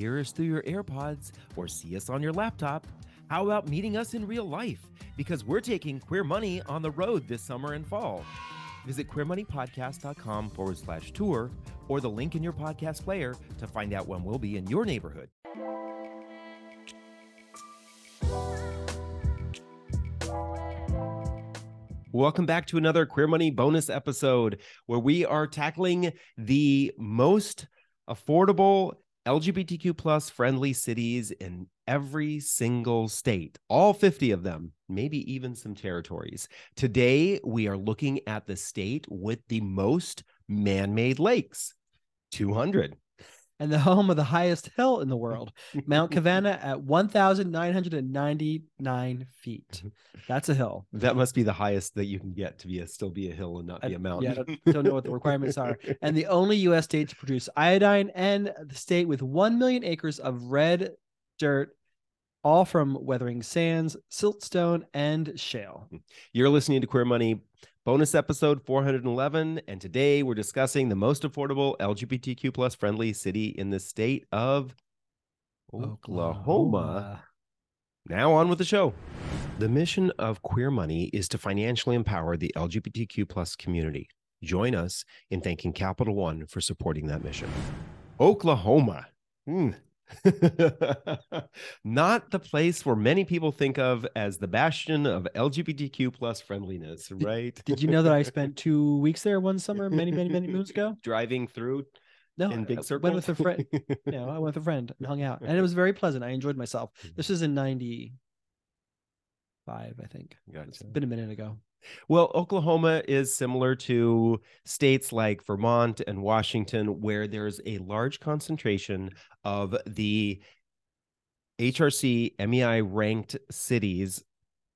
hear us through your AirPods or see us on your laptop? How about meeting us in real life? Because we're taking Queer Money on the road this summer and fall. Visit queermoneypodcast.com forward slash tour or the link in your podcast player to find out when we'll be in your neighborhood. Welcome back to another Queer Money bonus episode where we are tackling the most affordable LGBTQ plus friendly cities in every single state, all 50 of them, maybe even some territories. Today, we are looking at the state with the most man made lakes 200 and the home of the highest hill in the world, Mount Cavanal at 1,999 feet. That's a hill. That must be the highest that you can get to be a still be a hill and not be a mountain. Yeah, I don't know what the requirements are. And the only U.S. state to produce iodine, and the state with 1 million acres of red dirt all from weathering sands, siltstone, and shale. You're listening to Queer Money bonus episode 411 and today we're discussing the most affordable lgbtq plus friendly city in the state of oklahoma. oklahoma. now on with the show the mission of queer money is to financially empower the lgbtq plus community join us in thanking capital one for supporting that mission oklahoma hmm. not the place where many people think of as the bastion of LGBTQ plus friendliness, right? Did, you know that I spent two weeks there one summer, many, many, many moons ago? Driving through no, in big circles. Went with a friend. no, I went with a friend and hung out, and it was very pleasant. I enjoyed myself. This was in '95, I think. Gotcha. It's been a minute ago. Well, Oklahoma is similar to states like Vermont and Washington, where there's a large concentration of the HRC MEI ranked cities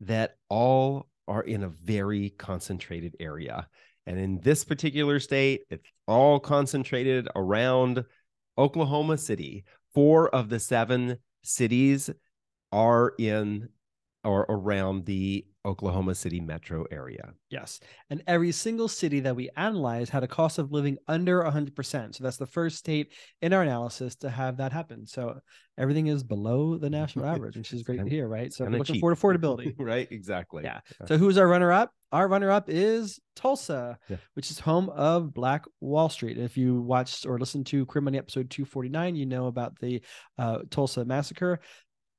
that all are in a very concentrated area. And in this particular state, it's all concentrated around Oklahoma City. Four of the seven cities are in or around the Oklahoma City metro area. Yes. And every single city that we analyzed had a cost of living under 100%. So that's the first state in our analysis to have that happen. So everything is below the national average, which is great to hear, right? So looking cheap. for affordability. right. Exactly. Yeah. yeah. So who's our runner up? Our runner up is Tulsa, yeah. which is home of Black Wall Street. And if you watched or listened to Queer Money episode 249, you know about the uh, Tulsa massacre.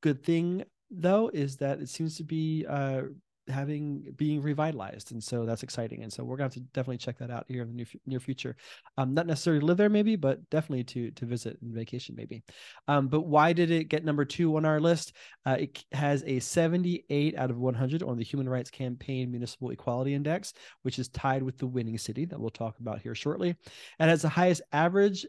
Good thing though is that it seems to be uh, having being revitalized and so that's exciting and so we're going to definitely check that out here in the near, near future. Um not necessarily live there maybe but definitely to to visit and vacation maybe. Um but why did it get number two on our list? Uh, it has a 78 out of 100 on the human rights campaign municipal equality index which is tied with the winning city that we'll talk about here shortly. And has the highest average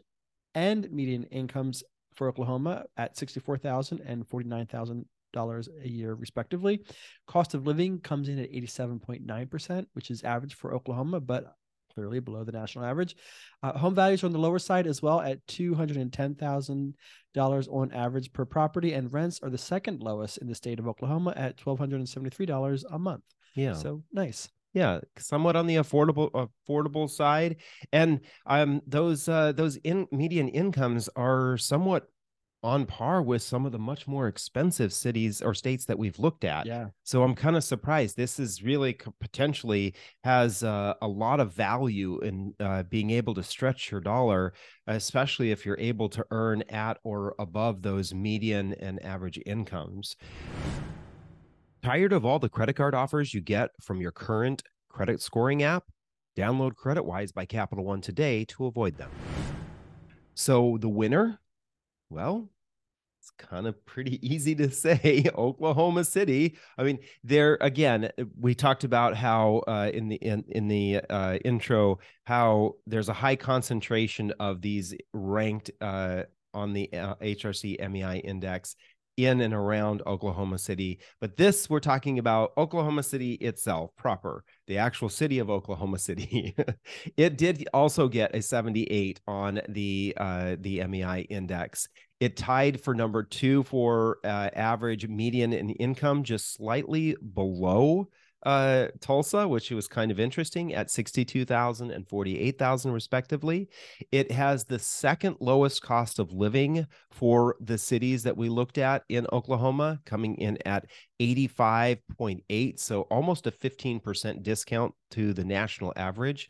and median incomes for Oklahoma at 64,000 and 49,000 dollars a year respectively. Cost of living comes in at 87.9%, which is average for Oklahoma, but clearly below the national average. Uh, home values are on the lower side as well at $210,000 on average per property, and rents are the second lowest in the state of Oklahoma at $1,273 a month. Yeah. So nice yeah somewhat on the affordable affordable side and um those uh those in median incomes are somewhat on par with some of the much more expensive cities or states that we've looked at. Yeah. So I'm kind of surprised. This is really potentially has uh, a lot of value in uh, being able to stretch your dollar, especially if you're able to earn at or above those median and average incomes. Tired of all the credit card offers you get from your current credit scoring app? Download CreditWise by Capital One today to avoid them. So the winner well, it's kind of pretty easy to say Oklahoma City. I mean, there again, we talked about how uh, in the in, in the uh, intro how there's a high concentration of these ranked uh, on the HRC uh, MEI index in and around Oklahoma City. But this, we're talking about Oklahoma City itself, proper, the actual city of Oklahoma City. it did also get a 78 on the uh, the MEI index. It tied for number two for uh, average median and income, just slightly below uh, Tulsa, which was kind of interesting at 62,000 and 48,000 respectively. It has the second lowest cost of living for the cities that we looked at in Oklahoma, coming in at 85.8, so almost a 15% discount to the national average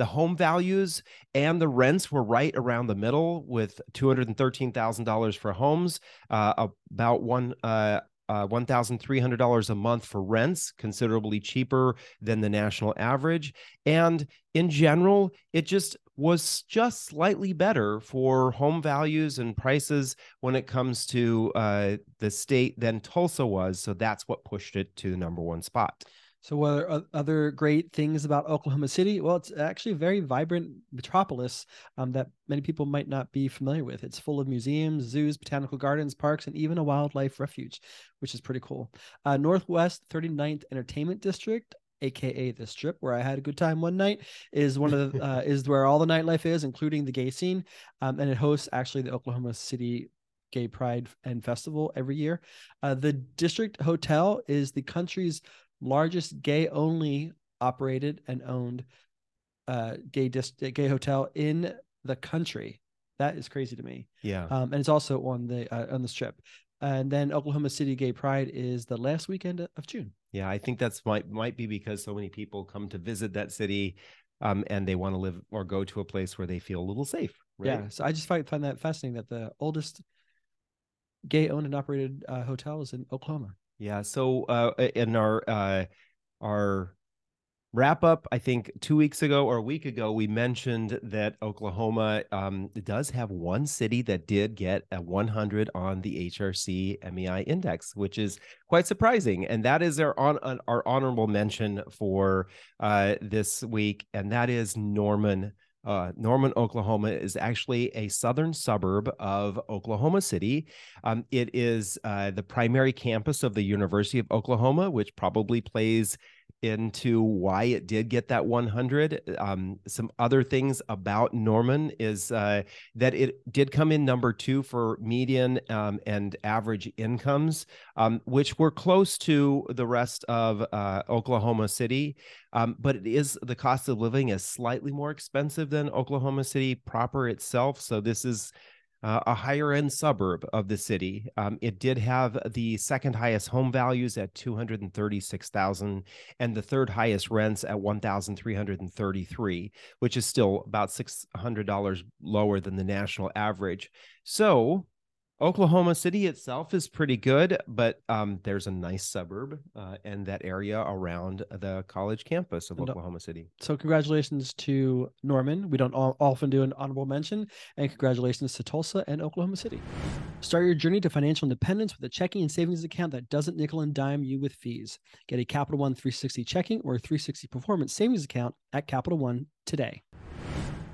the home values and the rents were right around the middle with $213,000 for homes, uh, about one uh, uh, $1,300 a month for rents, considerably cheaper than the national average. And in general, it just was just slightly better for home values and prices when it comes to uh, the state than Tulsa was. So that's what pushed it to the number one spot. So, what are other great things about Oklahoma City? Well, it's actually a very vibrant metropolis um, that many people might not be familiar with. It's full of museums, zoos, botanical gardens, parks, and even a wildlife refuge, which is pretty cool. Uh, Northwest 39th Entertainment District, aka the Strip, where I had a good time one night, is one of the uh, is where all the nightlife is, including the gay scene, um, and it hosts actually the Oklahoma City Gay Pride and Festival every year. Uh, the District Hotel is the country's largest gay only operated and owned uh, gay dis- gay hotel in the country. That is crazy to me. Yeah. Um, and it's also on the uh, on the strip. And then Oklahoma City Gay Pride is the last weekend of June. Yeah, I think that's might might be because so many people come to visit that city, um, and they want to live or go to a place where they feel a little safe. Right? Yeah. So I just find find that fascinating that the oldest gay owned and operated uh, hotel is in Oklahoma. Yeah. So uh, in our uh, our wrap up, I think two weeks ago or a week ago, we mentioned that Oklahoma um, does have one city that did get a 100 on the HRC MEI index, which is quite surprising. And that is our on our honorable mention for uh, this week, and that is Norman. Uh, Norman, Oklahoma is actually a southern suburb of Oklahoma City. Um, it is uh, the primary campus of the University of Oklahoma, which probably plays into why it did get that 100. Um, some other things about Norman is uh, that it did come in number two for median um, and average incomes, um, which were close to the rest of uh, Oklahoma City. Um, but it is the cost of living is slightly more expensive than Oklahoma City proper itself. So this is uh, a higher end suburb of the city. Um, it did have the second highest home values at 236,000 and the third highest rents at 1,333, which is still about $600 lower than the national average. So Oklahoma City itself is pretty good, but um, there's a nice suburb uh, and that area around the college campus of Oklahoma City. So, congratulations to Norman. We don't often do an honorable mention, and congratulations to Tulsa and Oklahoma City. Start your journey to financial independence with a checking and savings account that doesn't nickel and dime you with fees. Get a Capital One 360 checking or 360 performance savings account at Capital One today.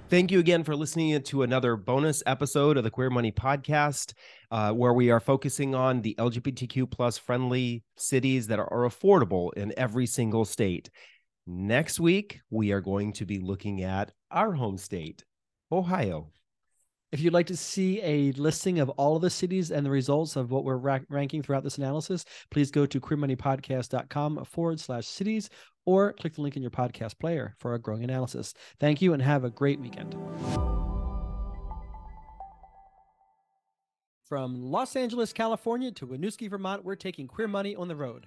Thank you again for listening to another bonus episode of the Queer Money Podcast, uh, where we are focusing on the LGBTQ plus friendly cities that are affordable in every single state. Next week, we are going to be looking at our home state, Ohio. If you'd like to see a listing of all of the cities and the results of what we're ra- ranking throughout this analysis, please go to queermoneypodcast.com forward slash cities or click the link in your podcast player for a growing analysis. Thank you and have a great weekend. From Los Angeles, California to Winooski, Vermont, we're taking Queer Money on the road.